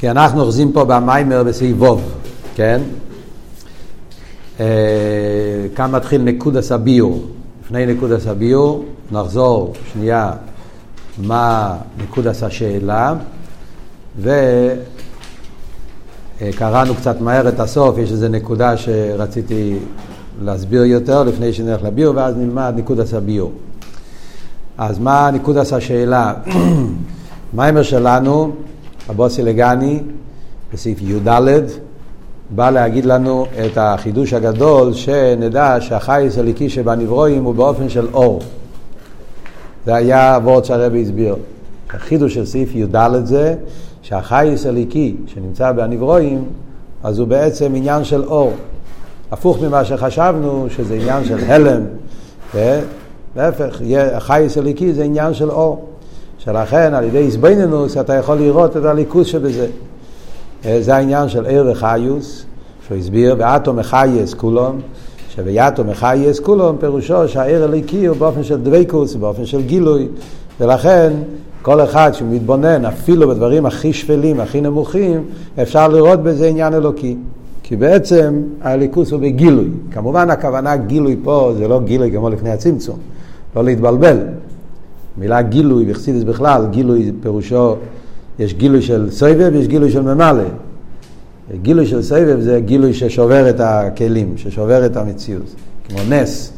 כי אנחנו אוחזים פה במיימר בסעיף ווב, כן? אה, כאן מתחיל נקודס הביור. לפני נקודס הביור נחזור שנייה מה נקודס השאלה וקראנו קצת מהר את הסוף, יש איזו נקודה שרציתי להסביר יותר לפני שנלך לביור ואז נלמד נקודס הביור. אז מה נקודס השאלה? מיימר שלנו הבוסי לגני, בסעיף י"ד, בא להגיד לנו את החידוש הגדול, שנדע שהחייס הליקי שבנברואים הוא באופן של אור. זה היה הוורד שהרבי הסביר. החידוש של סעיף י"ד זה שהחייס הליקי שנמצא בנברואים, אז הוא בעצם עניין של אור. הפוך ממה שחשבנו, שזה עניין של הלם. להפך, החייס הליקי זה עניין של אור. שלכן על ידי איזבנינוס אתה יכול לראות את הליכוז שבזה. אה, זה העניין של עיר וחיוס, שהוא הסביר, ואטום מחייס כולום, שביאטום מחייס כולום פירושו שהעיר הליקי הוא באופן של דבקוס, באופן של גילוי, ולכן כל אחד שמתבונן אפילו בדברים הכי שפלים, הכי נמוכים, אפשר לראות בזה עניין אלוקי. כי בעצם הליכוס הוא בגילוי. כמובן הכוונה גילוי פה זה לא גילוי כמו לפני הצמצום, לא להתבלבל. מילה גילוי בחסידס בכלל, גילוי פירושו, יש גילוי של סבב ויש גילוי של ממלא. גילוי של סבב זה גילוי ששובר את הכלים, ששובר את המציאות, כמו נס.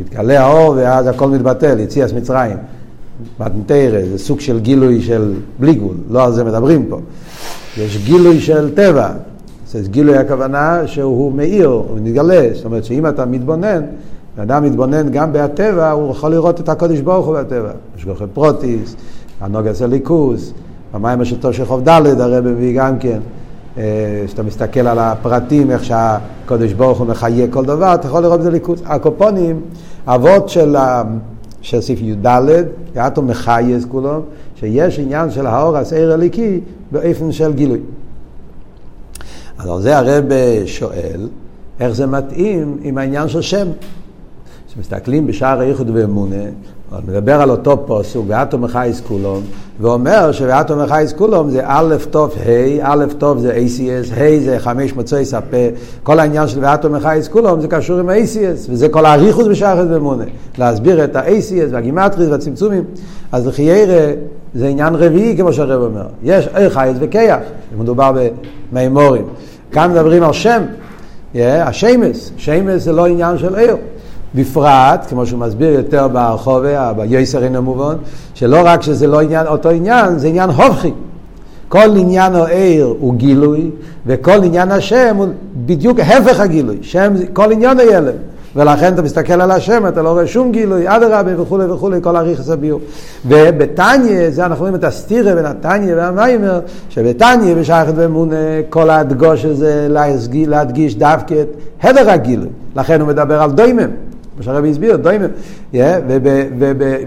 מתגלה האור ואז הכל מתבטל, יציאס מצרים. מתנתרא, זה סוג של גילוי של בלי גבול, לא על זה מדברים פה. יש גילוי של טבע, זה גילוי הכוונה שהוא מאיר, הוא מתגלה, זאת אומרת שאם אתה מתבונן, אדם מתבונן גם בטבע, הוא יכול לראות את הקודש ברוך הוא בטבע. יש גוחל פרוטיס, הנוגס הליכוס, במים של תושך ד' הרב מביא גם כן, אה, כשאתה מסתכל על הפרטים, איך שהקודש ברוך הוא מחיה כל דבר, אתה יכול לראות בזה ליכוס. הקופונים, אבות של סעיף י"ד, יעתו מחייס כולו, שיש עניין של האור הסעיר הליקי באופן של גילוי. אז על זה הרב שואל, איך זה מתאים עם העניין של שם. כשמסתכלים בשער האיחוד ואמונה, הוא מדבר על אותו פוסוק, ואטום מחייס כולום, ואומר שוואטום מחייס כולום זה א' תוף ה', א' תוף זה ACS, ה' זה חמש מוצאי ספה, כל העניין של ואטום מחייס כולום זה קשור עם ACS, וזה כל האריכוס בשער האיחוד ואמונה, להסביר את ה-ACS והגימטריס והצמצומים, אז לחיירה זה עניין רביעי כמו שהרב אומר, יש עיר חייס וכיח, מדובר במימורים, כאן מדברים על שם, השמס, שמס זה לא עניין של עיר. בפרט, כמו שהוא מסביר יותר ברחובה, ביוסר אין המובן, שלא רק שזה לא עניין, אותו עניין, זה עניין הופכי. כל עניין העיר הוא גילוי, וכל עניין השם הוא בדיוק הפך הגילוי. שם, כל עניין הילד. ולכן אתה מסתכל על השם, אתה לא רואה שום גילוי, אדרבה וכולי וכולי, כל אריכס הביור. ובתניא, זה אנחנו רואים את הסטירה בין התניא והמיימר, שבתניא בשייכת ואמונה, כל הדגוש הזה להדגיש דווקא את הדר הגילוי. לכן הוא מדבר על דוימם. כמו שהרבי הסביר, דוימם.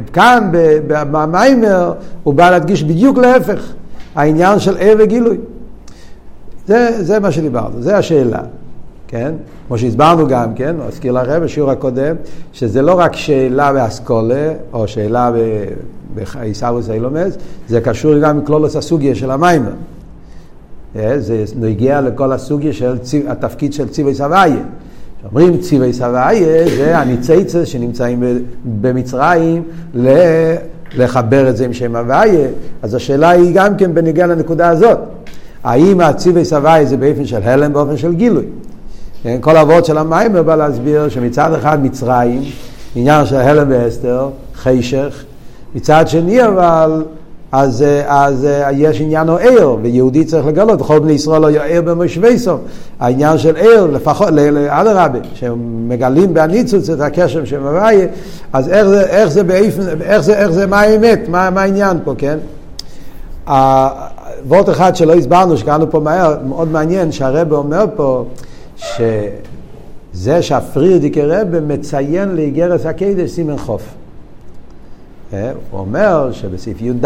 וכאן, במיימר, הוא בא להדגיש בדיוק להפך, העניין של ער וגילוי. זה, זה מה שדיברנו, זה השאלה. כן? כמו שהסברנו גם, כן? אזכיר לכם בשיעור הקודם, שזה לא רק שאלה באסכולה, או שאלה בעיסאוויס אילומס, זה קשור גם עם כלולוס הסוגיה של המיימר. זה נגיע לכל הסוגיה של התפקיד של ציווי סבייה. אומרים ציווי סבייה זה הניציצס שנמצאים במצרים לחבר את זה עם שם הוויה. אז השאלה היא גם כן בנגיע לנקודה הזאת. האם הציווי סבייה זה באופן של הלם, באופן של גילוי? כן, כל האבות של המים בא להסביר שמצד אחד מצרים, עניין של הלם ואסתר, חשך, מצד שני אבל אז, אז יש עניין או ער, ויהודי צריך לגלות, וכל בני ישראל לא יהיה ער במושבי סוף. העניין של ער, לפחות, אדרבה, שהם מגלים בהניצוץ את הקשר של הוויה, אז איך זה, איך זה באיפן, איך זה, איך זה, מה האמת, מה, מה העניין פה, כן? וורט אחד שלא הסברנו, שקראנו פה מהר, מאוד מעניין, שהרבא אומר פה, שזה שהפרידיקי רבא מציין לאיגרס הקדש סימן חוף. אה, הוא אומר שבסעיף י"ד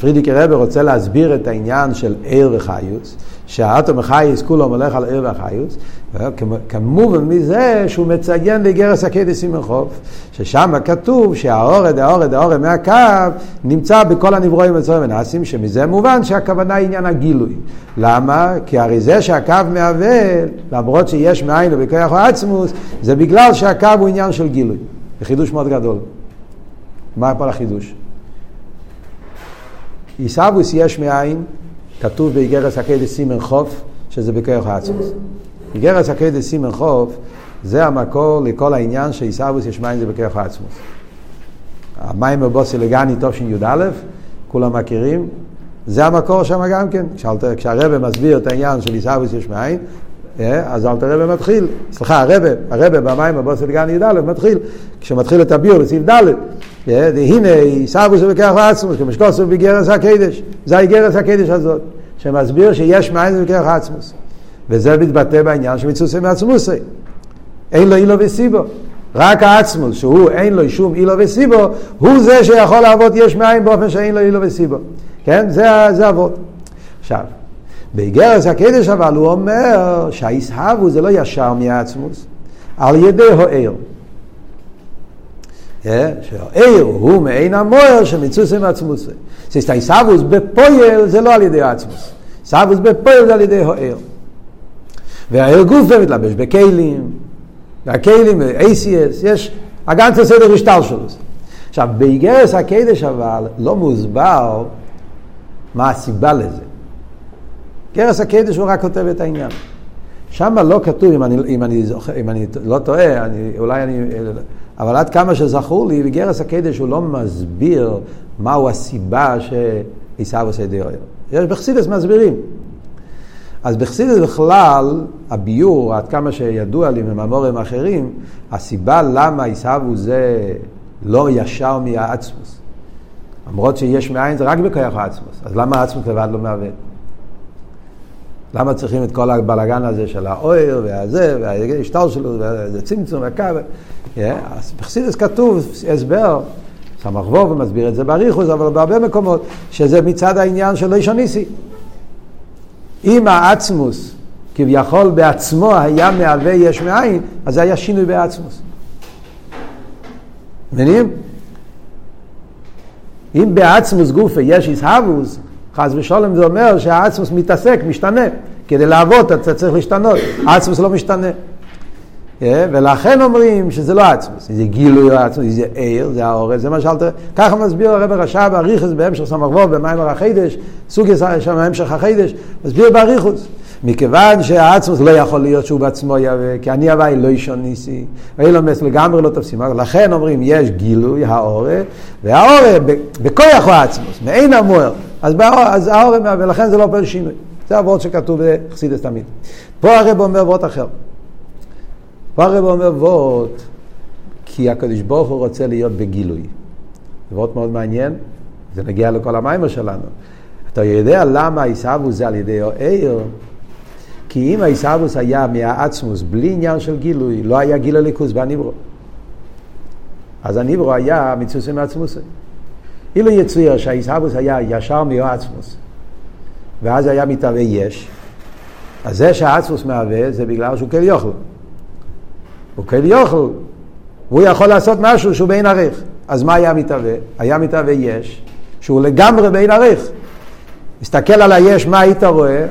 פרידיקי רבי רוצה להסביר את העניין של עיר וחיוס, שהאטום חייס כולו מולך על עיר וחיוס, כמובן מזה שהוא מציין לגרס הקדס החוף, ששם כתוב שהאורד, האורד, האורד מהקו נמצא בכל הנברואים וצורים ונעשים, שמזה מובן שהכוונה היא עניין הגילוי. למה? כי הרי זה שהקו מהווה, למרות שיש מאין ובכוח העצמוס, זה בגלל שהקו הוא עניין של גילוי. זה חידוש מאוד גדול. מה פה החידוש? עיסאוווס יש מאין, כתוב באיגרס הקדש סימן חוף, שזה בכוח העצמוס. איגרס הקדש סימן חוף, זה המקור לכל העניין שעיסאוווס יש מאין זה בכוח העצמוס. המים בבוסי לגני תשי"א, כולם מכירים, זה המקור שם גם כן. כשהרבא מסביר את העניין של עיסאוווס יש מאין, אה, אז אלתר רבי מתחיל, סליחה, הרבא, הרבא במים בבוסי לגני י"א מתחיל, כשמתחיל את הביור בסעיף ד', והנה סבוס ובכך לעצמוס, כמשקוסו בגרס הקדש, זה הגרס הקדש הזאת, שמסביר שיש מאין בכך עצמוס. וזה מתבטא בעניין של מצוסי מעצמוסי. אין לו אילו וסיבו. רק העצמוס, שהוא אין לו שום אילו וסיבו, הוא זה שיכול לעבוד יש מאין באופן שאין לו אילו וסיבו. כן? זה, זה עבוד. עכשיו, באגרס הקדש אבל הוא אומר שהאיסהבו זה לא ישר מהעצמוס, על ידי הוער. שהעיר הוא מעין המוער שמצוסי מעצמוסי. סבוס בפויל זה לא על ידי עצמוס. סבוס בפויל זה על ידי העיר. והעיר גופה מתלבש בכלים, והכלים, ACS, יש, הגנץ סדר השטל שלו. עכשיו, באיגרס הקדש אבל לא מוסבר מה הסיבה לזה. גרס הקדש הוא רק כותב את העניין. שם לא כתוב, אם אני, אם אני, אם אני לא טועה, אני, אולי אני... אבל עד כמה שזכור לי, בגרס הקדש הוא לא מסביר מהו הסיבה שעיסאוו עושה די אוהל. יש בחסידס מסבירים. אז בחסידס בכלל, הביור, עד כמה שידוע לי מממורים אחרים, הסיבה למה עיסאוו זה לא ישר מהעצמוס. למרות שיש מאין זה רק בכוח העצמוס. אז למה העצמוס לבד לא מהווה? למה צריכים את כל הבלאגן הזה של האויר והזה, והשטר שלו, והצמצום והקו? אז בחסידס כתוב הסבר, סמ"ך וו ומסביר את זה באריכוס, אבל בהרבה מקומות, שזה מצד העניין של אישון ניסי. אם העצמוס כביכול בעצמו היה מהווה יש מאין, אז זה היה שינוי בעצמוס. מבינים? אם בעצמוס גופה יש איסהבוס, חס ושלום זה אומר שהעצמוס מתעסק, משתנה. כדי לעבוד אתה צריך להשתנות, עצמוס לא משתנה. אה, ולכן אומרים שזה לא עצמוס, זה גילוי עצמוס, זה עיר, זה האורץ, זה מה שאלת, ככה מסביר הרב הרשע באריכוס בהמשך סמ"ך במים החידש, סוג שם המשך החידש, מסביר באריכוס. מכיוון שהעצמוס לא יכול להיות שהוא בעצמו יהווה, כי אני הוואי לא אישון ניסי, ואילומס לגמרי לא תופסים. לכן אומרים, יש גילוי, האורה, והאורה בכוח העצמוס, מעין המוער, אז, אז האורה, ולכן זה לא פועל שינוי. זה הוורד שכתוב בחסידס תמיד. פה הרב אומר וורד אחר. פה הרב אומר וורד, כי הקדוש ברוך הוא רוצה להיות בגילוי. זה וורד מאוד מעניין, זה נגיע לכל המיימר שלנו. אתה יודע למה העיסאוווס זה על ידי העיר? כי אם העיסאוווס היה מהעצמוס בלי עניין של גילוי, לא היה גיל הליכוס והניברו. אז הניברו היה מצוסי מעצמוסי. אילו יצויר שהעיסאוווס היה ישר מהעצמוס, ואז היה מתהווה יש, אז זה שהעצמוס מהווה זה בגלל שהוא כל יוכל. הוא כל יוכל, והוא יכול לעשות משהו שהוא בין עריך. אז מה היה מתהווה? היה מתהווה יש, שהוא לגמרי בין עריך. מסתכל על היש, מה היית רואה?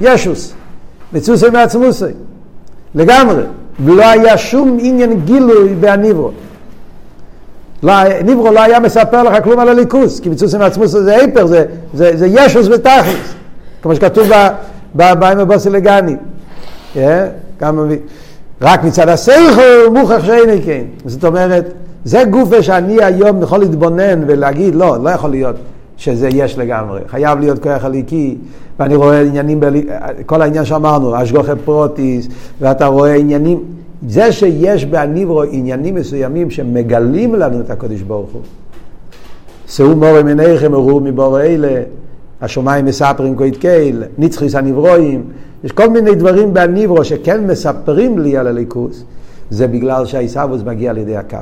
ישוס, מצוסי מעצמוסי, לגמרי. ולא היה שום עניין גילוי בהניברו. לא, ניברו לא היה מספר לך כלום על הליכוס, כי מצוסים מעצמוס זה היפר, זה, זה, זה ישוס ותכלס, כמו שכתוב באים בבוסי לגני. Yeah, רק מצד הסייכו מוכח שאין כן. זאת אומרת, זה גופה שאני היום יכול להתבונן ולהגיד, לא, לא יכול להיות שזה יש לגמרי. חייב להיות כוח הליקי, ואני רואה עניינים, כל העניין שאמרנו, השגוחי פרוטיס, ואתה רואה עניינים, זה שיש בהניברו עניינים מסוימים שמגלים לנו את הקודש ברוך הוא. שאו מורי מניכם אורו מבורו אלה, השמיים מספרים כהת קהל, נצחיס הנברואים, יש כל מיני דברים בהניברו שכן מספרים לי על הליכוס, זה בגלל שהעיסאוווס מגיע על ידי הקו,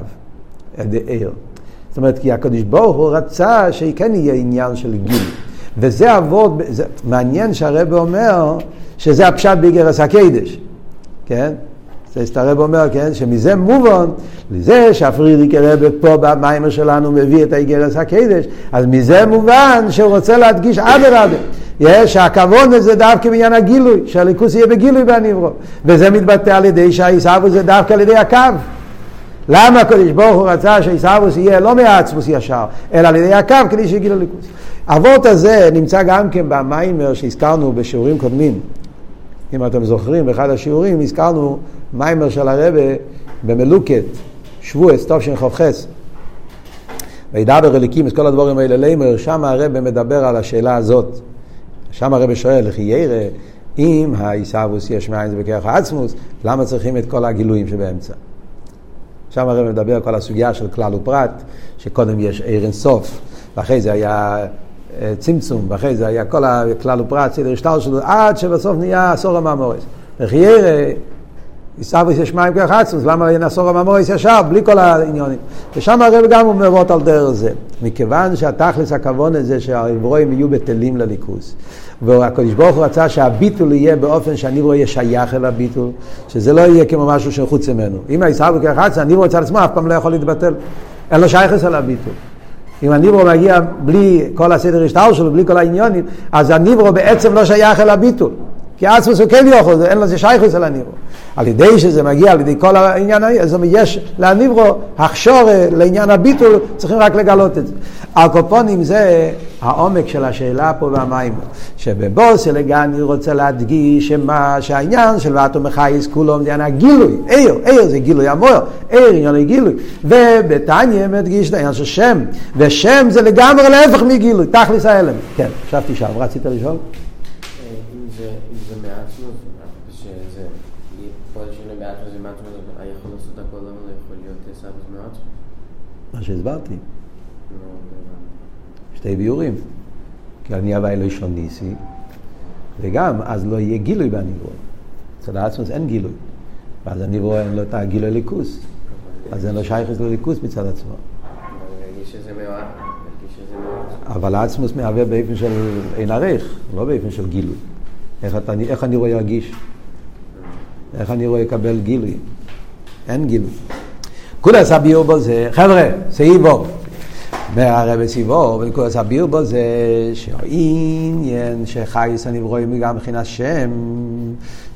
על ידי עיר. זאת אומרת, כי הקדוש ברוך הוא רצה שכן יהיה עניין של גיל. וזה אבות, זה, מעניין שהרב אומר שזה הפשט באיגרס הקדש, כן? זה הרב אומר, כן, שמזה מובן, לזה שהפרידיק הרב פה במיימר שלנו מביא את האיגרס הקדש, אז מזה מובן שהוא רוצה להדגיש אדרבה. יש שהכוון הזה דווקא בעניין הגילוי, שהליכוס יהיה בגילוי בנברו. וזה מתבטא על ידי שהעיסאוווס זה דווקא על ידי הקו. למה הקדוש ברוך הוא רצה שעיסאוווס יהיה לא מעצמוס ישר, אלא על ידי הקו כדי שיגיע לליכוס. אבות הזה נמצא גם כן במיימר שהזכרנו בשיעורים קודמים. אם אתם זוכרים, באחד השיעורים הזכרנו מיימר של הרבה במלוקת, שבועס, טוב שם חופכס. וידבר אליקים, את כל הדבורים האלה לימר, שם הרבה מדבר על השאלה הזאת. שם הרבה שואל, לכי ירא, אם העיסאוווס יש מאין זה בכרך העצמוס, למה צריכים את כל הגילויים שבאמצע? שם הרבה מדבר על כל הסוגיה של כלל ופרט, שקודם יש עיר אינסוף, ואחרי זה היה צמצום, ואחרי זה היה כל הכלל ופרט, סדר שטר שלו, עד שבסוף נהיה עשור המאמורס. לכי ירא, עיסאוויס יש מים כרך עצמוס, למה אין עשור המאמורס ישר, בלי כל העניונים. ושם הרב גם הוא מבואות על דרך זה. מכיוון שהתכלס הכוון הזה שהנברואים יהיו בטלים לליכוס. והקדוש ברוך הוא רצה שהביטול יהיה באופן שהנברוא יהיה שייך אל הביטול, שזה לא יהיה כמו משהו שחוץ ממנו. אם העיסאוויס כרך עצמוס, הנברוא אצל עצמו אף פעם לא יכול להתבטל. אין לו שייכס אל הביטול. אם הניברו מגיע בלי כל הסדר השטר שלו, בלי כל העניונים, אז הניברו בעצם לא שייך אל הביטול. כי עצמוס הוא כן יכול, אין לזה שייכוס אל הניברו. על ידי שזה מגיע, על ידי כל העניין, אז יש לניברו הכשור לעניין הביטול, צריכים רק לגלות את זה. הקופונים זה העומק של השאלה פה במים. שבבוס אלגני רוצה להדגיש שמה שהעניין של ואתו מחייס כולו עניין הגילוי, עיר, עיר זה גילוי המוער, עיר עניין הגילוי. ובתניא מדגיש את העניין של שם, ושם זה לגמרי להפך מגילוי, תכלס ההלם. כן, חשבתי שם, רצית לשאול? שהסברתי. שתי ביורים. כי אני הווי לא ישון ניסי, וגם אז לא יהיה גילוי בניברו. אצל העצמוס אין גילוי. ואז הניברו אין לו את הגילוי ליכוס. אז אין לו שייכס לליכוס מצד עצמו. אבל העצמוס מהווה באופן של אין ערך, לא באופן של גילוי. איך, אתה, איך אני רואה ירגיש? איך אני רואה יקבל גילוי? אין גילוי. נקודס הביור בו זה, חבר'ה, סעיבו. אומר הרב סעיבו, ונקודס בו זה שהעניין שחייס הנברואים גם מבחינת שם,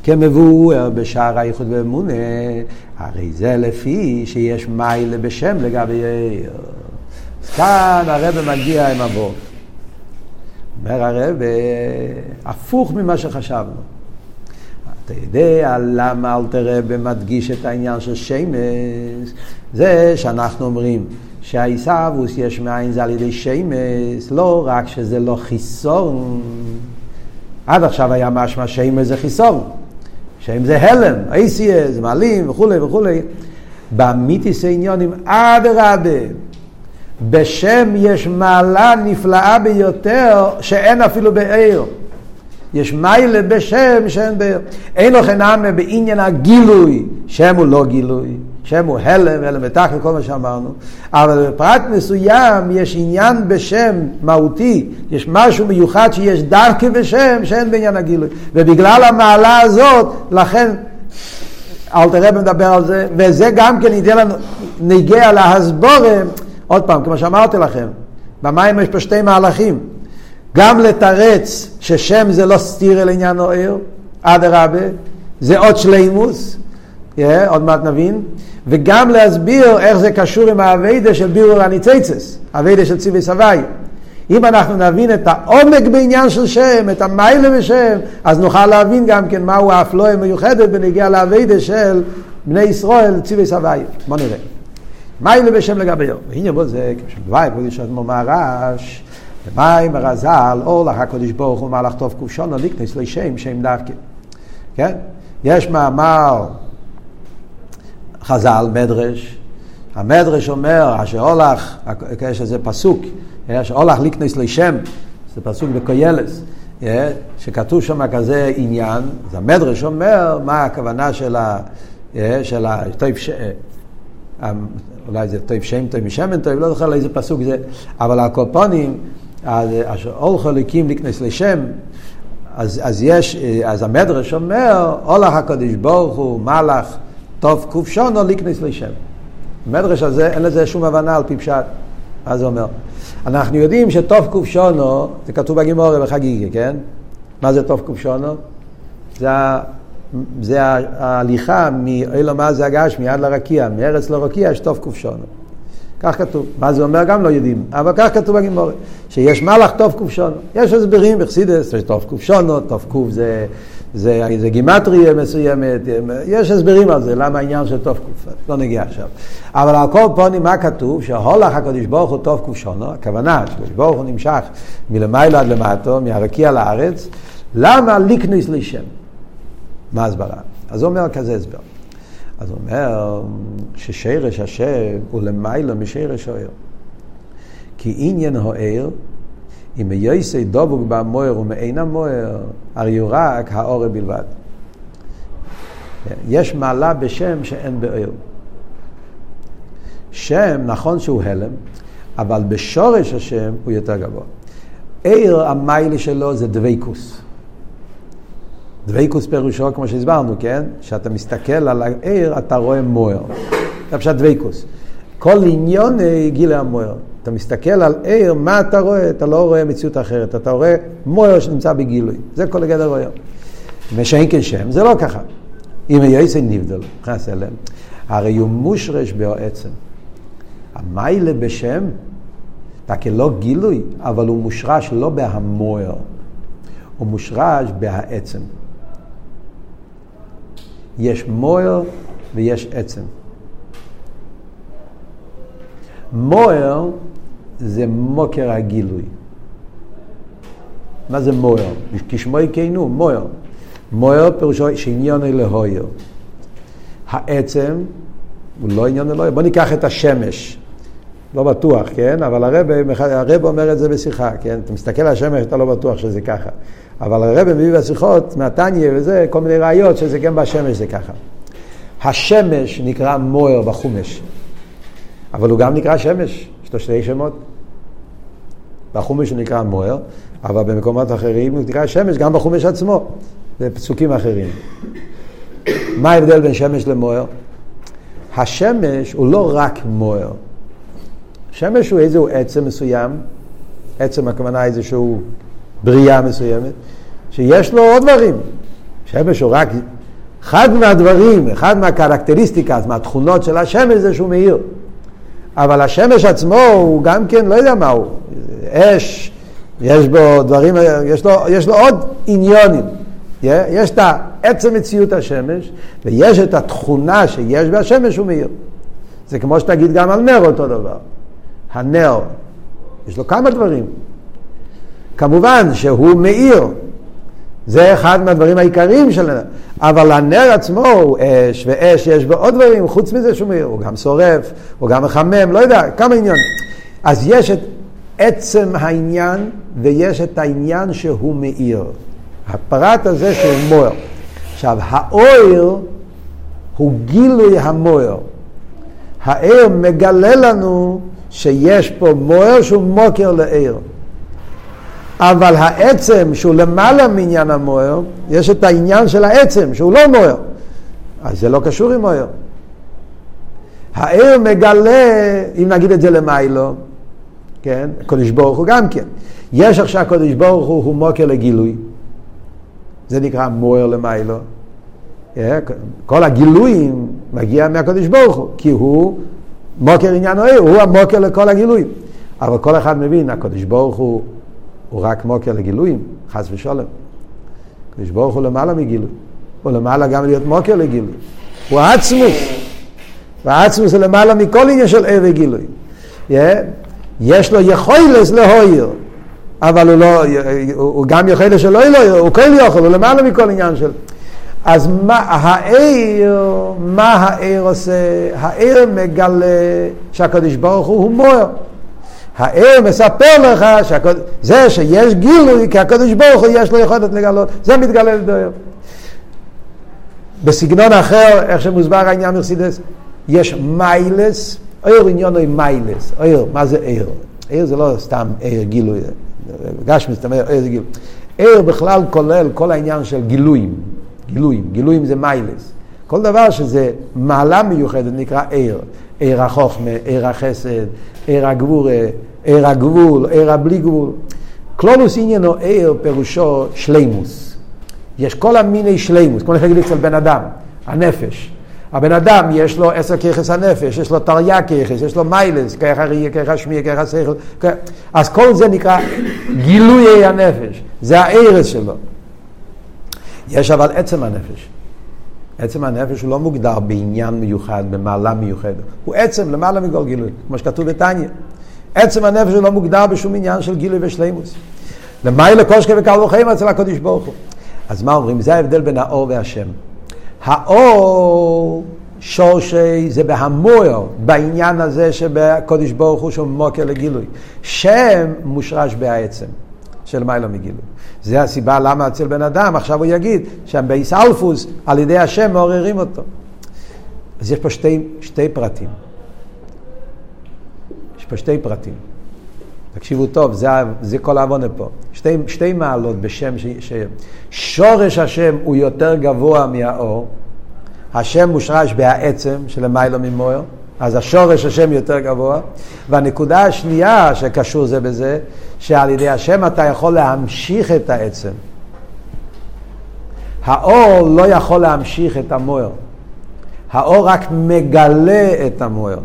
כמבואר בשער האיחוד ואמונה, הרי זה לפי שיש מיילה בשם לגבי יאיר. כאן הרב מגיע עם אבות. אומר הרב, הפוך ממה שחשבנו. אתה יודע למה אל תראה במדגיש את העניין של שמש? זה שאנחנו אומרים שהעיסאוווס יש מאין זה על ידי שמש, לא רק שזה לא חיסון, עד עכשיו היה משמע שמש זה חיסון, שם זה הלם, אייסיה, זה מעלים וכולי וכולי. באמיתיס העניונים, אדרבה, בשם יש מעלה נפלאה ביותר שאין אפילו בעיר. יש מיילה בשם שאין באר. אין לו חינם בעניין הגילוי, שם הוא לא גילוי, שם הוא הלם, הלם ותח וכל מה שאמרנו, אבל בפרט מסוים יש עניין בשם מהותי, יש משהו מיוחד שיש דווקא בשם שאין בעניין הגילוי. ובגלל המעלה הזאת, לכן אלתר רבי מדבר על זה, וזה גם כן ייתן לנו נגיע להסבורם, עוד פעם, כמו שאמרתי לכם, במים יש פה שתי מהלכים. גם לתרץ ששם זה לא סתיר אל עניין נוער, אדרבה, זה עוד שלימוס, yeah, עוד מעט נבין, וגם להסביר איך זה קשור עם האביידה של בירור הניציצס, אביידה של ציווי סבי. אם אנחנו נבין את העומק בעניין של שם, את המיילה בשם, אז נוכל להבין גם כן מהו האפלואה המיוחדת בנגיע לאביידה של בני ישראל, ציווי סבי. בוא נראה. מיילה בשם לגבי יום. והנה בו זה, דברי, פה יש אדמו מהרש, ומים הרז"ל, אור לך הקדוש ברוך הוא מהלך טוב קושון, ליקנס לשם, שם דווקא. כן? יש מאמר חז"ל, מדרש, המדרש אומר, אשר הולך, יש איזה פסוק, אשר הולך ליקנס לשם, זה פסוק בקוילס, שכתוב שם כזה עניין, אז המדרש אומר מה הכוונה של ה... של ה... אולי זה טוב שם טוב משמן טוב, לא זוכר לאיזה פסוק זה, אבל הקופונים, אז אולכו ליקים לקנס לשם, אז, אז יש, אז המדרש אומר, הולך הקדוש ברוך הוא מלאך טוב קופשונו לקנס לשם. המדרש הזה, אין לזה שום הבנה על פי פשט. מה זה אומר? אנחנו יודעים שטוב קופשונו, זה כתוב בגימורי בחגיגי, כן? מה זה טוב קופשונו? זה, זה ההליכה מאילו מה זה הגשמי עד לרקיע, מארץ לרקיע יש טוב קופשונו. כך כתוב. מה זה אומר גם לא יודעים, אבל כך כתוב בגימורי, שיש מלאך טוב קופשונו. יש הסברים בחסידס, טוב קופשונו, טוב קוף זה, זה, זה גימטריה מסוימת, יש הסברים על זה, למה העניין של טוב קוף, לא נגיע עכשיו. אבל על כל פונים מה כתוב? שהולך הקדוש ברוך הוא טוב קופשונו, הכוונה שקדוש ברוך הוא נמשך מלמעלה עד למטו, מהרקיע לארץ, למה ליקניס לשם? מה ההסברה? אז הוא אומר כזה הסבר. אז הוא אומר ששרש השם הוא למעלה משרש האויר. כי עניין האויר, אם יויסי דבוק במויר ומעין המויר, הרי הוא רק האור בלבד. יש מעלה בשם שאין באויר. שם, נכון שהוא הלם, אבל בשורש השם הוא יותר גבוה. עיר, המיילה שלו זה דבייקוס. דבייקוס פירושו, כמו שהסברנו, כן? כשאתה מסתכל על העיר, אתה רואה מוער. זה פשוט דבייקוס. כל עניון גילה המוער. אתה מסתכל על עיר, מה אתה רואה? אתה לא רואה מציאות אחרת, אתה רואה מוער שנמצא בגילוי. זה כל הגדר רואה. ושאין כשם, זה לא ככה. אם יעשה נבדל, נכנס אליהם, הרי הוא מושרש בעצם. המיילה בשם, אתה כלא גילוי, אבל הוא מושרש לא בהמוער, הוא מושרש בהעצם. יש מוער ויש עצם. מוער זה מוקר הגילוי. מה זה מוער? כשמו יקיינו, מוער. מוער פירושו שעניון אלוהויר. העצם הוא לא עניון אלוהויר. בוא ניקח את השמש. לא בטוח, כן? אבל הרב, הרב אומר את זה בשיחה, כן? אתה מסתכל על השמש, אתה לא בטוח שזה ככה. אבל הרב מביא בשיחות, מהתניא וזה, כל מיני ראיות שזה גם בשמש זה ככה. השמש נקרא מויר בחומש, אבל הוא גם נקרא שמש, יש לו שני שמות. בחומש הוא נקרא מויר, אבל במקומות אחרים הוא נקרא שמש, גם בחומש עצמו, בפסוקים אחרים. מה ההבדל בין שמש למויר? השמש הוא לא רק מויר. שמש הוא איזשהו עצם מסוים, עצם הכוונה איזשהו בריאה מסוימת, שיש לו עוד דברים. שמש הוא רק אחד מהדברים, אחד מהקרקטריסטיקה, מהתכונות של השמש זה שהוא מאיר. אבל השמש עצמו הוא גם כן, לא יודע מה הוא, אש, יש בו דברים, יש לו, יש לו עוד עניונים. יש את עצם מציאות השמש, ויש את התכונה שיש בהשמש הוא מאיר. זה כמו שתגיד גם על נר אותו דבר. הנר, יש לו כמה דברים. כמובן שהוא מאיר, זה אחד מהדברים העיקריים של הנר. אבל הנר עצמו הוא אש, ואש יש בו עוד דברים, חוץ מזה שהוא מאיר, הוא גם שורף, הוא גם מחמם, לא יודע, כמה עניונים. אז יש את עצם העניין, ויש את העניין שהוא מאיר. הפרט הזה שהוא מוער. עכשיו, האויר הוא גילוי המוער. העיר מגלה לנו שיש פה מוער שהוא מוקר לעיר. אבל העצם שהוא למעלה מעניין המוער, יש את העניין של העצם שהוא לא מוער. אז זה לא קשור עם מוער. העיר מגלה, אם נגיד את זה למיילו, כן, הקדוש ברוך הוא גם כן. יש עכשיו הקדוש ברוך הוא, הוא מוקר לגילוי. זה נקרא מוער למיילו. כל הגילויים מגיע מהקדוש ברוך הוא, כי הוא מוקר עניין העיר, הוא המוקר לכל הגילויים. אבל כל אחד מבין, הקדוש ברוך הוא הוא רק מוקר לגילויים, חס ושלום. הקדוש ברוך הוא למעלה מגילוי. הוא למעלה גם להיות מוקר לגילוי. הוא עצמוס. והעצמוס זה למעלה מכל עניין של ער וגילוי. Yeah. יש לו יכולת להויר, אבל הוא לא, הוא גם יכולת שלא יהיה הוא כן יכול, הוא למעלה מכל עניין של... אז מה העיר, מה העיר עושה? העיר מגלה שהקדוש ברוך הוא הוא מוער. הער מספר לך שהקוד... זה שיש גילוי, כי הקדוש ברוך הוא יש לו יכולת לגלות, זה מתגלה לדויר. בסגנון אחר, איך שמוסבר העניין מרסידס, יש מיילס, עיר עניון הוא מיילס, עיר, מה זה עיר? עיר זה לא סתם עיר גילוי, גשמי, זאת אומרת, עיר זה גילוי. עיר בכלל כולל כל העניין של גילויים, גילויים, גילויים זה מיילס. כל דבר שזה מעלה מיוחדת נקרא עיר. עיר החוכמה, עיר החסד, עיר הגבורה, עיר הגבול, עיר הבלי גבול. קלולוס עניינו עיר פירושו שלימוס. יש כל המיני שלימוס, כמו נגיד אצל בן אדם, הנפש. הבן אדם יש לו עשר כיחס הנפש, יש לו תריה כיחס, יש לו מיילס, כיח הראייה, כיח השמיע, כיח השכל, אז כל זה נקרא גילויי הנפש, זה הערס שלו. יש אבל עצם הנפש. עצם הנפש הוא לא מוגדר בעניין מיוחד, במעלה מיוחדת. הוא עצם למעלה מכל גילוי, כמו שכתוב בתניא. עצם הנפש הוא לא מוגדר בשום עניין של גילוי ושלימוס. למעלה קושקה וקל וחיים אצל הקודש ברוך הוא. אז מה אומרים? זה ההבדל בין האור והשם. האור שורשי זה בהמוער, בעניין הזה שבקודש ברוך הוא שהוא מוקר לגילוי. שם מושרש בעצם. של מיילא מגילוי. זה הסיבה למה אצל בן אדם, עכשיו הוא יגיד שהבייס אלפוס, על ידי השם מעוררים אותו. אז יש פה שתי, שתי פרטים. יש פה שתי פרטים. תקשיבו טוב, זה, זה כל העוונה פה. שתי, שתי מעלות בשם, ש, ש, שורש השם הוא יותר גבוה מהאור. השם מושרש בהעצם של מיילא ממויר. אז השורש השם יותר גבוה. והנקודה השנייה שקשור זה בזה, שעל ידי השם אתה יכול להמשיך את העצם. האור לא יכול להמשיך את המוער. האור רק מגלה את המוער.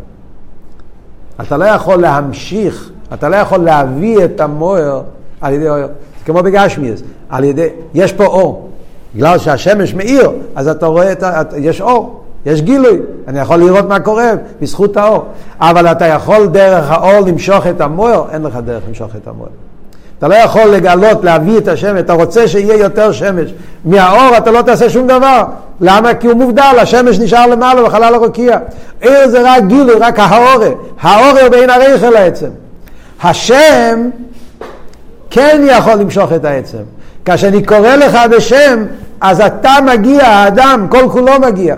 אתה לא יכול להמשיך, אתה לא יכול להביא את המוער על ידי אור. כמו בגשמיאס, על ידי, יש פה אור. בגלל שהשמש מאיר, אז אתה רואה, את ה, יש אור. יש גילוי, אני יכול לראות מה קורה בזכות האור. אבל אתה יכול דרך האור למשוך את המוער, אין לך דרך למשוך את המוער. אתה לא יכול לגלות, להביא את השמש, אתה רוצה שיהיה יותר שמש. מהאור אתה לא תעשה שום דבר. למה? כי הוא מובדל, השמש נשאר למעלה בחלל הרוקיע. עיר זה רק גילוי, רק האורה. האורה הוא בין הרייכל העצם. השם כן יכול למשוך את העצם. כאשר אני קורא לך בשם, אז אתה מגיע, האדם, כל כולו מגיע.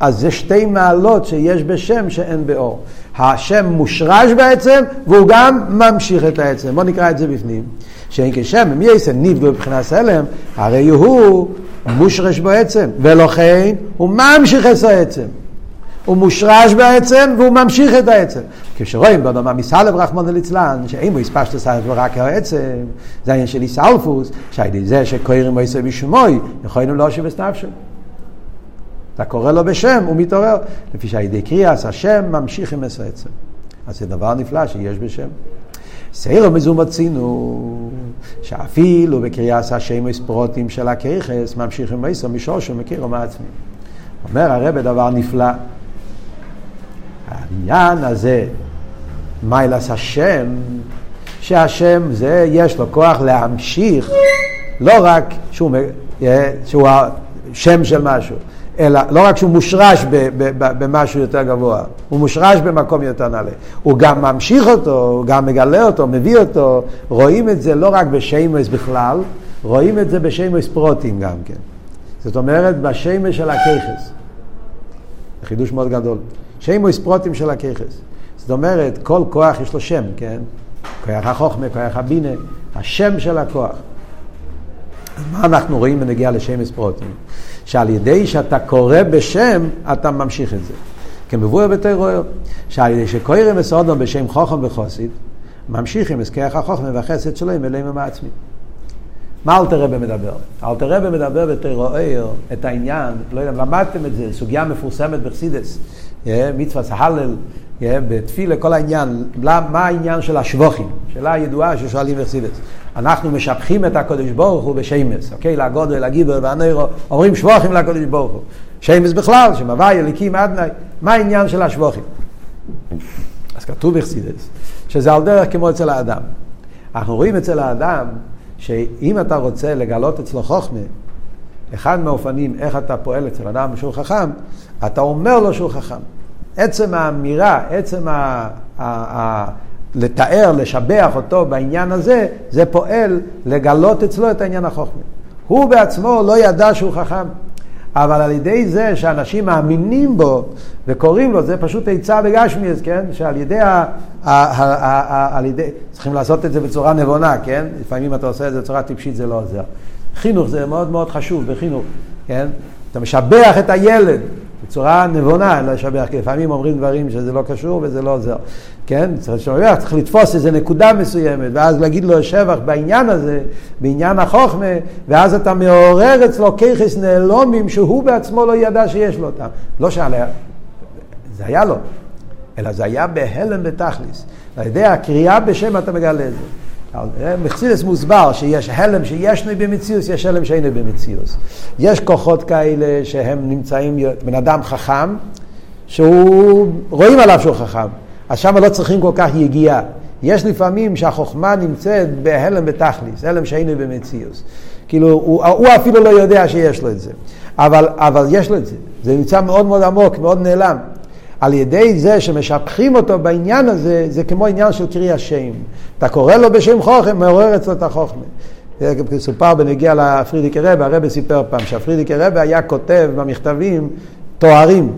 אז זה שתי מעלות שיש בשם שאין באור. השם מושרש בעצם, והוא גם ממשיך את העצם. בואו נקרא את זה בפנים. שאין כשם, אם יעשה נפגעו מבחינת הלם, הרי הוא מושרש בעצם, ולכן הוא ממשיך את העצם. הוא מושרש בעצם והוא ממשיך את העצם. כשרואים באדמה מסלב רחמון ליצלן, שאם הוא הספשת סלב רק העצם, זה העניין של איסלפוס, שעל ידי זה שקוירים מויסר בשמוי, יכולים להושיב את נפשם. אתה קורא לו בשם, הוא מתעורר. לפי שעל ידי קריאס, השם ממשיך עם עשר עצם. אז זה דבר נפלא שיש בשם. סיירו מזומצינו, שאפילו בקריאס השם הספרוטים של הכיכס, ממשיך עם עשר משושו מכירו מעצמי. אומר הרב דבר נפלא. העניין הזה, מיילס השם, שהשם זה, יש לו כוח להמשיך, לא רק שהוא, שהוא השם של משהו, אלא לא רק שהוא מושרש במשהו יותר גבוה, הוא מושרש במקום יותר נעלה. הוא גם ממשיך אותו, הוא גם מגלה אותו, מביא אותו. רואים את זה לא רק בשיימוס בכלל, רואים את זה בשיימוס פרוטים גם כן. זאת אומרת, בשיימוס של הכיכס. זה חידוש מאוד גדול. שיימוס פרוטים של הכיכס. זאת אומרת, כל כוח יש לו שם, כן? כוח החוכמה, כוח הבינה, השם של הכוח. מה אנחנו רואים בנגיעה לשמש פרוטים? שעל ידי שאתה קורא בשם, אתה ממשיך את זה. כמבואר בתרוער, שעל ידי שקוראים וסודום בשם חוכם וחוסית, ממשיכים את כיח החוכמה והחסד שלהם אליהם מעצמי. מה אלתר רבי מדבר? אלתר רבי מדבר בתרוער את העניין, לא יודע, למדתם את זה, סוגיה מפורסמת בחסידס, מצווה סהלל, בתפילה כל העניין, מה העניין של השבוכים? שאלה ידועה ששואלים בחסידס. אנחנו משבחים את הקודש ברוך הוא בשמס, אוקיי? לגודל, לגיבר והנרו, אומרים שבוכים לקודש ברוך הוא. שמס בכלל, שמבאי אליקים אדנאי, מה העניין של השבוכים? אז כתוב בחסידס, שזה על דרך כמו אצל האדם. אנחנו רואים אצל האדם, שאם אתה רוצה לגלות אצלו חוכמה, אחד מהאופנים איך אתה פועל אצל אדם שהוא חכם, אתה אומר לו שהוא חכם. עצם האמירה, עצם ה... ה... לתאר, לשבח אותו בעניין הזה, זה פועל לגלות אצלו את העניין החוכמה. הוא בעצמו לא ידע שהוא חכם, אבל על ידי זה שאנשים מאמינים בו וקוראים לו, זה פשוט עצה בגשמיאס, כן? שעל ידי ה... ה, ה, ה, על ידי... צריכים לעשות את זה בצורה נבונה, כן? לפעמים אתה עושה את זה בצורה טיפשית, זה לא עוזר. חינוך זה מאוד מאוד חשוב בחינוך, כן? אתה משבח את הילד בצורה נבונה, לא לשבח, כי לפעמים אומרים דברים שזה לא קשור וזה לא עוזר. כן? צריך לשבח, צריך לתפוס איזה נקודה מסוימת, ואז להגיד לו שבח בעניין הזה, בעניין החוכמה, ואז אתה מעורר אצלו ככס נעלומים שהוא בעצמו לא ידע שיש לו אותם. לא שעלה, זה היה לו, אלא זה היה בהלם בתכליס. על ידי הקריאה בשם אתה מגלה את זה. מחסידס מוסבר שיש הלם שיש לי במציאות, יש הלם שאין לי במציאות. יש כוחות כאלה שהם נמצאים, בן אדם חכם, שהוא, רואים עליו שהוא חכם, אז שם לא צריכים כל כך יגיעה. יש לפעמים שהחוכמה נמצאת בהלם בתכליס, הלם שאין לי במציאות. כאילו, הוא, הוא אפילו לא יודע שיש לו את זה. אבל, אבל יש לו את זה. זה נמצא מאוד מאוד עמוק, מאוד נעלם. על ידי זה שמשבחים אותו בעניין הזה, זה כמו עניין של קרי השם. אתה קורא לו בשם חוכם, מעורר אצלו את החוכמה. סופר בנגיע לפרידיקי רבה, הרבי סיפר פעם שהפרידיקי רבה היה כותב במכתבים תוארים.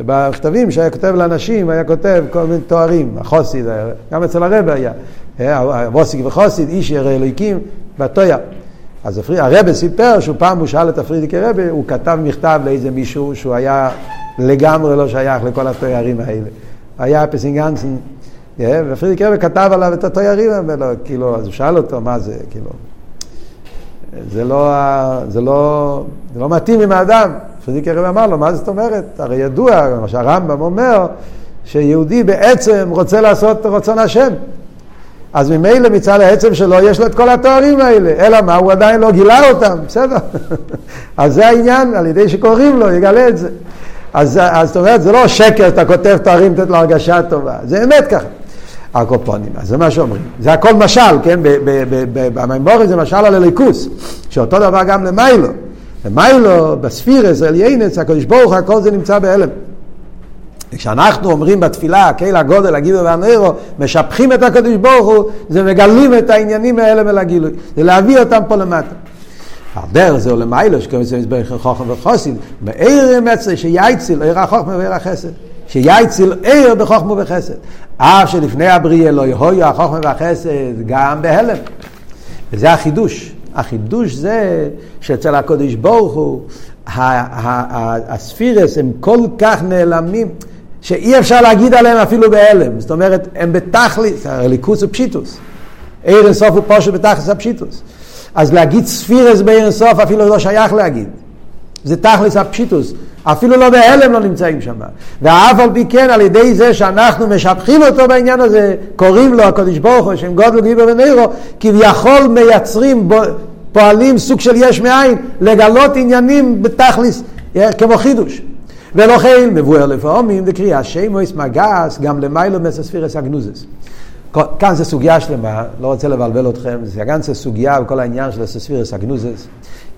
במכתבים שהיה כותב לאנשים, היה כותב כל מיני תוארים, החוסיד, גם אצל הרבה היה, ווסיק וחוסיד, איש ירא אלוהיקים, בתויה. אז הרבה סיפר שהוא פעם הוא שאל את הפרידיקי רבה, הוא כתב מכתב לאיזה מישהו שהוא היה לגמרי לא שייך לכל התוארים האלה. היה פסינגנסן, ופרידיק רבי כתב עליו את התוארים האלה, כאילו, אז הוא שאל אותו מה זה, כאילו. זה לא, זה לא, זה לא מתאים עם האדם. פרידיק רבי אמר לו, מה זאת אומרת? הרי ידוע, מה שהרמב"ם אומר, שיהודי בעצם רוצה לעשות רצון השם. אז ממילא מצד העצם שלו יש לו את כל התוארים האלה, אלא מה, הוא עדיין לא גילה אותם, בסדר. אז זה העניין, על ידי שקוראים לו, יגלה את זה. אז, זאת אומרת, זה לא שקר, אתה כותב תארים, לתת לו הרגשה טובה, זה אמת ככה. הקופונים, אז זה מה שאומרים. זה הכל משל, כן? במימורי זה משל על הליכוס, שאותו דבר גם למיילו. למיילו, בספירס, אליינץ, הקדוש ברוך הוא, הכל זה נמצא בהלם. כשאנחנו אומרים בתפילה, קהיל הגודל, הגידו והנרו, משבחים את הקדוש ברוך הוא, זה מגלים את העניינים האלה ולגילוי. זה להביא אותם פה למטה. הדרך זה עולם מיילו, שקוראים לזה מזבח חוכם וחוסין, מאיר מצרי שיייציל עיר החוכמה ועיר החסד. שיייציל עיר בחוכמה ובחסד. אף שלפני הבריאה לא יהיו החוכמה והחסד גם בהלם. וזה החידוש. החידוש זה שאצל הקודש ברוך הוא, הספירס הם כל כך נעלמים, שאי אפשר להגיד עליהם אפילו בהלם. זאת אומרת, הם בתכלית, הליכוס הוא פשיטוס. עיר אינסוף הוא פושט בתכלס הפשיטוס. אז להגיד ספירס בעיר סוף אפילו לא שייך להגיד. זה תכלס הפשיטוס. אפילו לא בהלם לא נמצאים שם. ואף על פי כן, על ידי זה שאנחנו משבחים אותו בעניין הזה, קוראים לו הקדוש ברוך הוא, שם גודל גיבר ונרו, כביכול מייצרים, פועלים סוג של יש מאין, לגלות עניינים בתכלס, אה, כמו חידוש. ולכן מבואר לפעמים וקריאה שמויס מגס גם למיילו מסספירס הגנוזס. כאן זה סוגיה שלמה, לא רוצה לבלבל אתכם, זה גם זה סוגיה וכל העניין של הסספירס הגנוזס.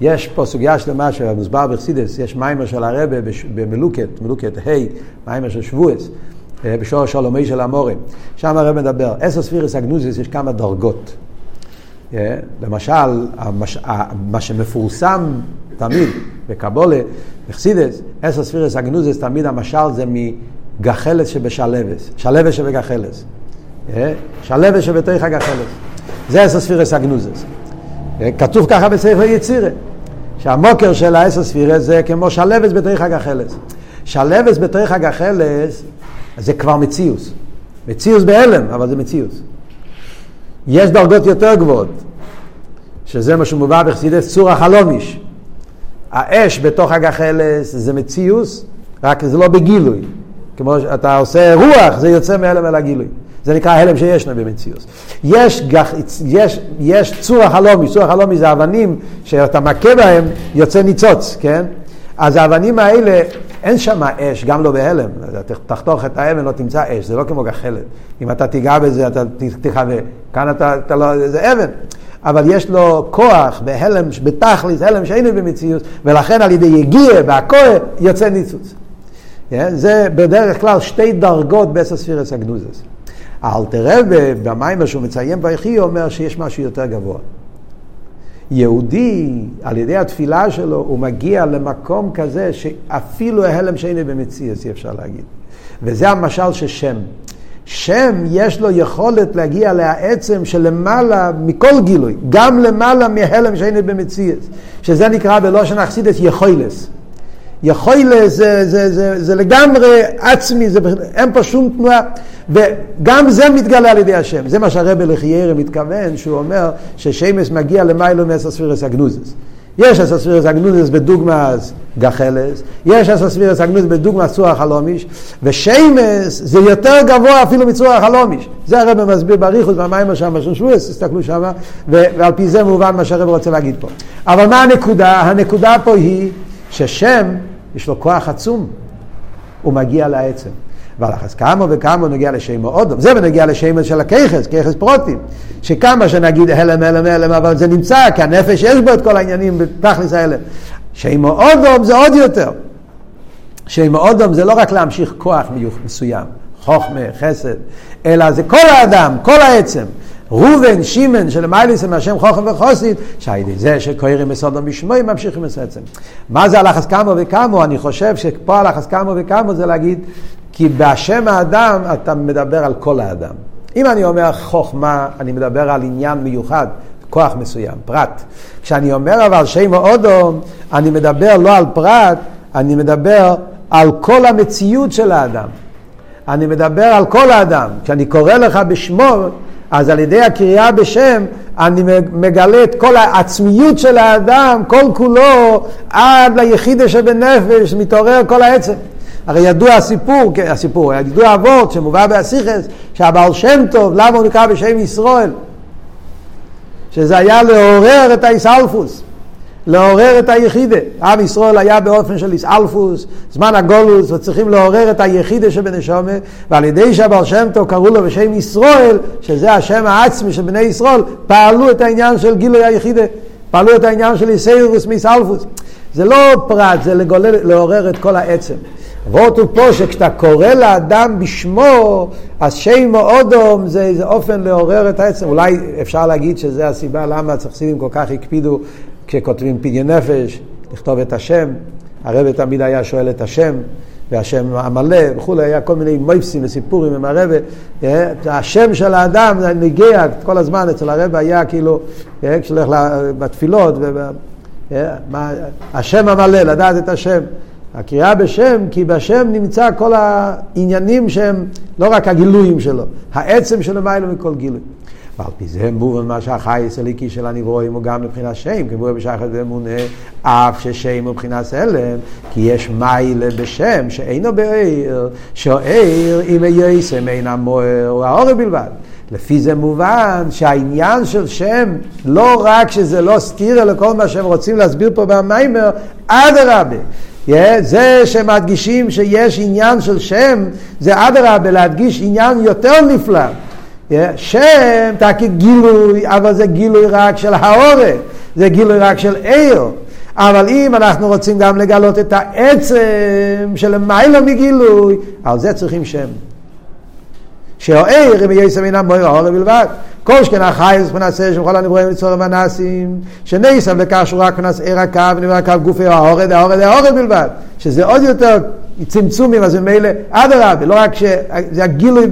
יש פה סוגיה שלמה שמוסבר בחסידס, יש מיימר של הרבה במלוקת, מלוקת ה', מיימר של שבועס, אה, בשור שלומי של המורה. שם הרב מדבר, עשר ספירס הגנוזס יש כמה דרגות. אה, למשל, מה שמפורסם תמיד בקבולה, בחסידס, עשר ספירס הגנוזס, תמיד המשל זה מגחלס שבשלבס, שלבס שבגחלס. אה? שלווה שבתוך הגחלת. זה אסר ספירס הגנוזס. אה? כתוב ככה בספר יצירה, שהמוקר של האסר ספירס זה כמו שלווה בתוך הגחלת. שלווה בתוך הגחלת זה כבר מציאוס. מציאוס בהלם, אבל זה מציאוס. יש דרגות יותר גבוהות, שזה מה שמובא בחסידס צור החלומיש. האש בתוך הגחלס זה מציאוס, רק זה לא בגילוי. כמו שאתה עושה רוח, זה יוצא מהלם אל הגילוי. זה נקרא הלם שיש לנו במציאות. יש, יש, יש צור החלומי, צור החלומי זה אבנים שאתה מכה בהם, יוצא ניצוץ, כן? אז האבנים האלה, אין שם אש, גם לא בהלם. תחתוך את האבן, לא תמצא אש, זה לא כמו גחלת. אם אתה תיגע בזה, אתה תחווה. כאן אתה, אתה לא, זה אבן. אבל יש לו כוח בהלם, בתכלס, הלם שאין במציאות, ולכן על ידי יגיע והכוח יוצא ניצוץ. Yeah, כן? זה בדרך כלל שתי דרגות בסספירס הגנוזס. האלתר רבה, במים שהוא מציין ביחי, אומר שיש משהו יותר גבוה. יהודי, על ידי התפילה שלו, הוא מגיע למקום כזה שאפילו ההלם שאינו במציאות, אי אפשר להגיד. וזה המשל של שם. שם יש לו יכולת להגיע לעצם שלמעלה מכל גילוי, גם למעלה מהלם שאינו במציאות, שזה נקרא בלושן אכסידס יכולס. יכולס זה, זה, זה, זה לגמרי עצמי, זה, אין פה שום תנועה, וגם זה מתגלה על ידי השם. זה מה שהרבי לחיירה מתכוון, שהוא אומר ששמש מגיע למיילו מאסספירס אגנוזס. יש אסספירס אגנוזס בדוגמאס גחלס, יש אסספירס אגנוזס בדוגמאס צור החלומיש, ושמש זה יותר גבוה אפילו מצור החלומיש. זה הרב מסביר בריחוס, במים שם, בשום שבועס, תסתכלו שם, ועל פי זה מובן מה שהרב רוצה להגיד פה. אבל מה הנקודה? הנקודה פה היא ששם, יש לו כוח עצום, הוא מגיע לעצם. ועל אחס כמה וכמה נגיע לשם אודום. זה בנגיע לשם של הככס, ככס פרוטים. שכמה שנגיד הלם, הלם, הלם, אבל זה נמצא, כי הנפש יש בו את כל העניינים בתכלס ההלם. שם אודום זה עוד יותר. שם אודום זה לא רק להמשיך כוח מסוים, חוכמה, חסד, אלא זה כל האדם, כל העצם. ראובן, שימן, שלמייליס הם השם חוכם וחוסית, שעל ידי זה שקוירים בסודו משמוי ממשיכים בסצם. מה זה הלחס כמו וכמו? אני חושב שפה הלחס כמו וכמו זה להגיד, כי בהשם האדם אתה מדבר על כל האדם. אם אני אומר חוכמה, אני מדבר על עניין מיוחד, כוח מסוים, פרט. כשאני אומר אבל שם אודום, אני מדבר לא על פרט, אני מדבר על כל המציאות של האדם. אני מדבר על כל האדם. כשאני קורא לך בשמו, אז על ידי הקריאה בשם אני מגלה את כל העצמיות של האדם, כל כולו, עד ליחידה שבנפש, מתעורר כל העצם. הרי ידוע הסיפור, הסיפור, ידוע אבות שמובא באסיכס, שהבעל שם טוב, למה הוא נקרא בשם ישראל? שזה היה לעורר את האיסאלפוס. לעורר את היחידה. עם ישראל היה באופן של איסאלפוס, זמן הגולוס, וצריכים לעורר את היחידה שבנשומה, ועל ידי שהבר שם טוב קראו לו בשם ישראל, שזה השם העצמי של בני ישראל, פעלו את העניין של גילוי היחידה, פעלו את העניין של איסאלפוס מאיסאלפוס. זה לא פרט, זה לגולל, לעורר את כל העצם. הוורט הוא פה שכשאתה קורא לאדם בשמו, אז שם אודום זה איזה אופן לעורר את העצם. אולי אפשר להגיד שזה הסיבה למה הצחסידים כל כך הקפידו כשכותבים פדיון נפש, לכתוב את השם, הרב תמיד היה שואל את השם, והשם המלא וכולי, היה כל מיני מויפסים וסיפורים עם הרב, אה, השם של האדם נגיע כל הזמן אצל הרב היה כאילו, אה, כשהולך בתפילות, אה, השם המלא, לדעת את השם. הקריאה בשם, כי בשם נמצא כל העניינים שהם לא רק הגילויים שלו, העצם שלו מיילו מכל גילוי. ועל פי זה מובן מה שהחייס הליקי של הנברואים הוא גם מבחינת שם, כמו בשחת ואמונה, אף ששם הוא מבחינת הלם, כי יש מיילה בשם שאינו בעיר, שעיר אם יסם אין המוער, הוא האור בלבד. לפי זה מובן שהעניין של שם, לא רק שזה לא סתירה לכל מה שהם רוצים להסביר פה במיימר, אדרבה. Yeah, זה שמדגישים שיש עניין של שם, זה אדרבה, להדגיש עניין יותר נפלא. שם תקי גילוי, אבל זה גילוי רק של האורק, זה גילוי רק של עיר. אבל אם אנחנו רוצים גם לגלות את העצם של מיילא מגילוי, על זה צריכים שם. שהעיר אם יסם אינם מויר העורר בלבד. כל שכן החייס מנסה של כל הנברואים לצורך מנסים, שניסם וקשו רק מנס עיר הקו ונברא הקו גופי העורר, העורר, העורר בלבד. שזה עוד יותר צמצומים, אז ממילא אדרבה, לא רק שזה הגילוי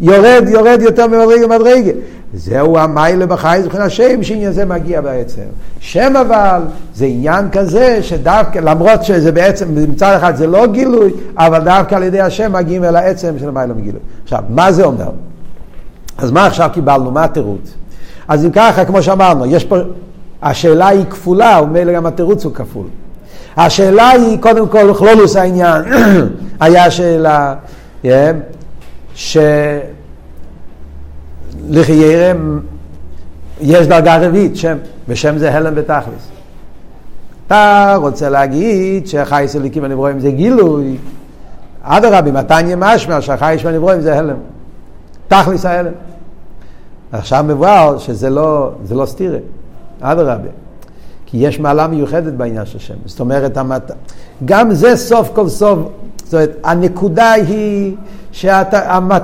יורד, יורד יותר ממדרגה למדרגה. זהו המיילה בחי, זה מבחינת שם, שעניין זה מגיע בעצם. שם אבל, זה עניין כזה שדווקא, למרות שזה בעצם, מצד אחד זה לא גילוי, אבל דווקא על ידי השם מגיעים אל העצם של המיילה מגילוי. עכשיו, מה זה אומר? אז מה עכשיו קיבלנו? מה התירוץ? אז אם ככה, כמו שאמרנו, יש פה, השאלה היא כפולה, ומילא גם התירוץ הוא כפול. השאלה היא, קודם כל, כלולוס העניין, היה שאלה, yeah, שלחיירא יש דרגה רביעית, שם, ושם זה הלם בתכלס. אתה רוצה להגיד שחייס אליקים הנברואים זה גילוי, אדרבה, מתניה משמע שהחייס והנברואים זה הלם. תכלס ההלם. עכשיו מבואר שזה לא, לא סתירה, אדרבה. כי יש מעלה מיוחדת בעניין של שם. זאת אומרת, המת... גם זה סוף כל סוף זאת אומרת, הנקודה היא שהמטרה,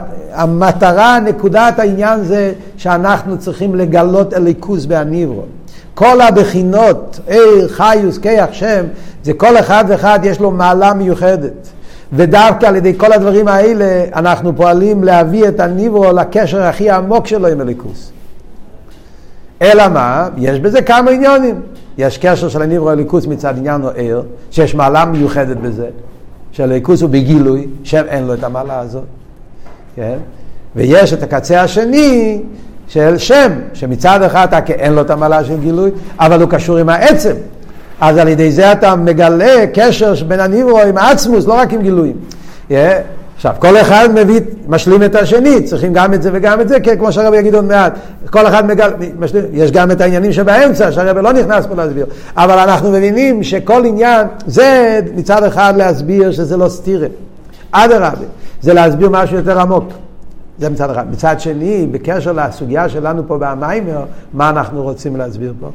נקודת העניין זה שאנחנו צריכים לגלות אליקוס בהניברו. כל הבחינות, עיר, חיוס, כיח, שם, זה כל אחד ואחד יש לו מעלה מיוחדת. ודווקא על ידי כל הדברים האלה אנחנו פועלים להביא את הניברו לקשר הכי עמוק שלו עם אליקוס. אלא מה? יש בזה כמה עניונים. יש קשר של הניברו אליקוס מצד עניין או עיר, שיש מעלה מיוחדת בזה. שהליכוס הוא בגילוי, שם אין לו את המעלה הזאת, כן? ויש את הקצה השני של שם, שמצד אחד אתה אין לו את המעלה של גילוי, אבל הוא קשור עם העצם. אז על ידי זה אתה מגלה קשר בין הניברו עם העצמוס, לא רק עם גילויים. Yeah. עכשיו, כל אחד מביא, משלים את השני, צריכים גם את זה וגם את זה, כי כמו שהרבי יגיד עוד מעט, כל אחד מגל, משלים, יש גם את העניינים שבאמצע, שהרבי לא נכנס פה להסביר, אבל אנחנו מבינים שכל עניין, זה מצד אחד להסביר שזה לא סתירה, אדרבה, זה להסביר משהו יותר עמוק. זה מצד אחד. מצד שני, בקשר לסוגיה שלנו פה במיימר, מה אנחנו רוצים להסביר פה?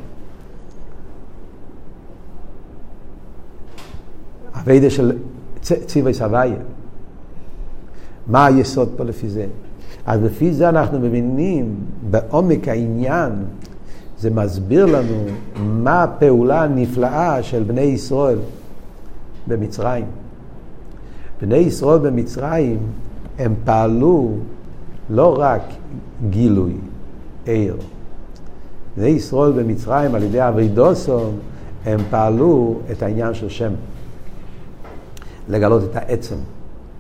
הווידה של ציווי סבייה. מה היסוד פה לפי זה? אז לפי זה אנחנו מבינים בעומק העניין, זה מסביר לנו מה הפעולה הנפלאה של בני ישראל במצרים. בני ישראל במצרים, הם פעלו לא רק גילוי, עיר. בני ישראל במצרים, על ידי אבידוסום, הם פעלו את העניין של שם. לגלות את העצם.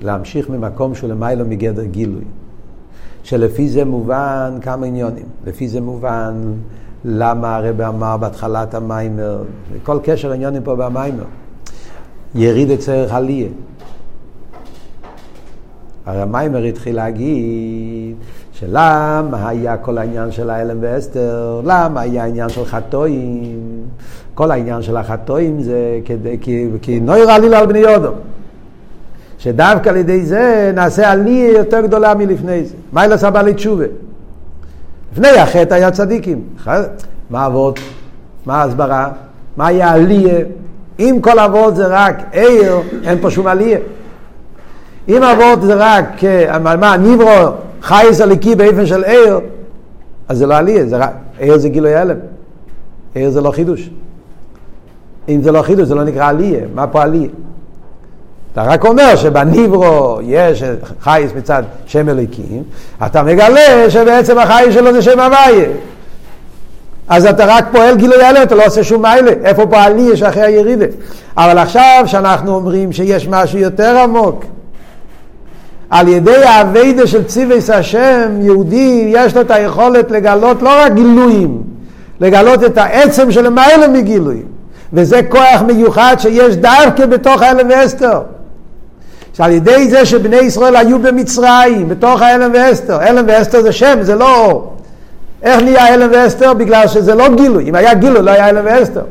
להמשיך ממקום שהוא למיילו מגדר גילוי. שלפי זה מובן כמה עניונים. לפי זה מובן למה הרב אמר בהתחלת המיימר, כל קשר עניונים פה במיימר. יריד את צרך עליה. הרי המיימר התחיל להגיד שלמה היה כל העניין של האלם ואסתר, למה היה העניין של חטואים, כל העניין של החטואים זה כדי, כי, כי נויר עלילה על בני יודו. שדווקא על ידי זה נעשה עלייה יותר גדולה מלפני זה. מה אלא סבא לתשובה? לפני החטא היה צדיקים. מה אבות? מה ההסברה? מה היה עלייה? אם כל אבות זה רק עיר, אין פה שום עלייה. אם אבות זה רק, אה, מה, ניברו חייס הליקי באופן של עיר, אז זה לא עלייה, זה רק, עיר זה גילוי הלם. עיר זה לא חידוש. אם זה לא חידוש, זה לא נקרא עלייה. מה פה עלייה? אתה רק אומר שבניברו יש חייס מצד שם אליקים, אתה מגלה שבעצם החייס שלו זה שם הוויה. אז אתה רק פועל גילוי הלם, אתה לא עושה שום מיילה. איפה פועלי יש אחרי הירידה? אבל עכשיו שאנחנו אומרים שיש משהו יותר עמוק, על ידי האביידה של ציוויס השם, יהודי, יש לו את היכולת לגלות לא רק גילויים, לגלות את העצם של המיילה מגילויים. וזה כוח מיוחד שיש דווקא בתוך האלם ואסתר. שעל ידי זה שבני ישראל היו במצרים, בתוך האלם ואסתר, אלם ואסתר זה שם, זה לא אור. איך נהיה אלם ואסתר? בגלל שזה לא גילוי. אם היה גילוי, לא היה אלם ואסתר.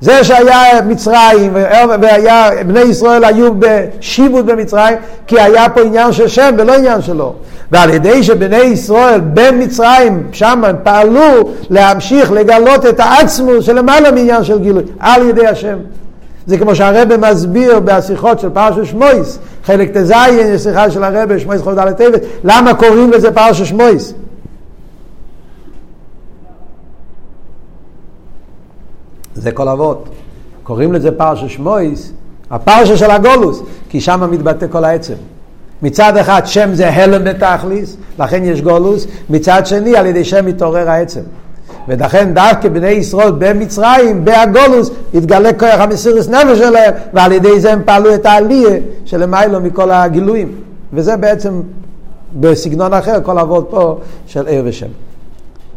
זה שהיה מצרים, והיה, בני ישראל היו בשיבוט במצרים, כי היה פה עניין של שם ולא עניין שלו. ועל ידי שבני ישראל במצרים, שם הם פעלו להמשיך לגלות את העצמוס שלמעלה מעניין של גילוי, על ידי השם. זה כמו שהרבא מסביר בשיחות של פרשת שמויס, חלק ט"ז, יש שיחה של הרבא, שמויס חוב ד' טבת, למה קוראים לזה פרשת שמויס? זה כל אבות. קוראים לזה פרשת שמויס, הפרשה של הגולוס, כי שם מתבטא כל העצם. מצד אחד שם זה הלם בתכליס, לכן יש גולוס, מצד שני על ידי שם מתעורר העצם. ולכן דווקא בני ישראל במצרים, בהגולוס, התגלה כוח המסירות נפש שלהם, ועל ידי זה הם פעלו את העלייה שלמיילו מכל הגילויים. וזה בעצם בסגנון אחר, כל אבות פה של עיר ושם.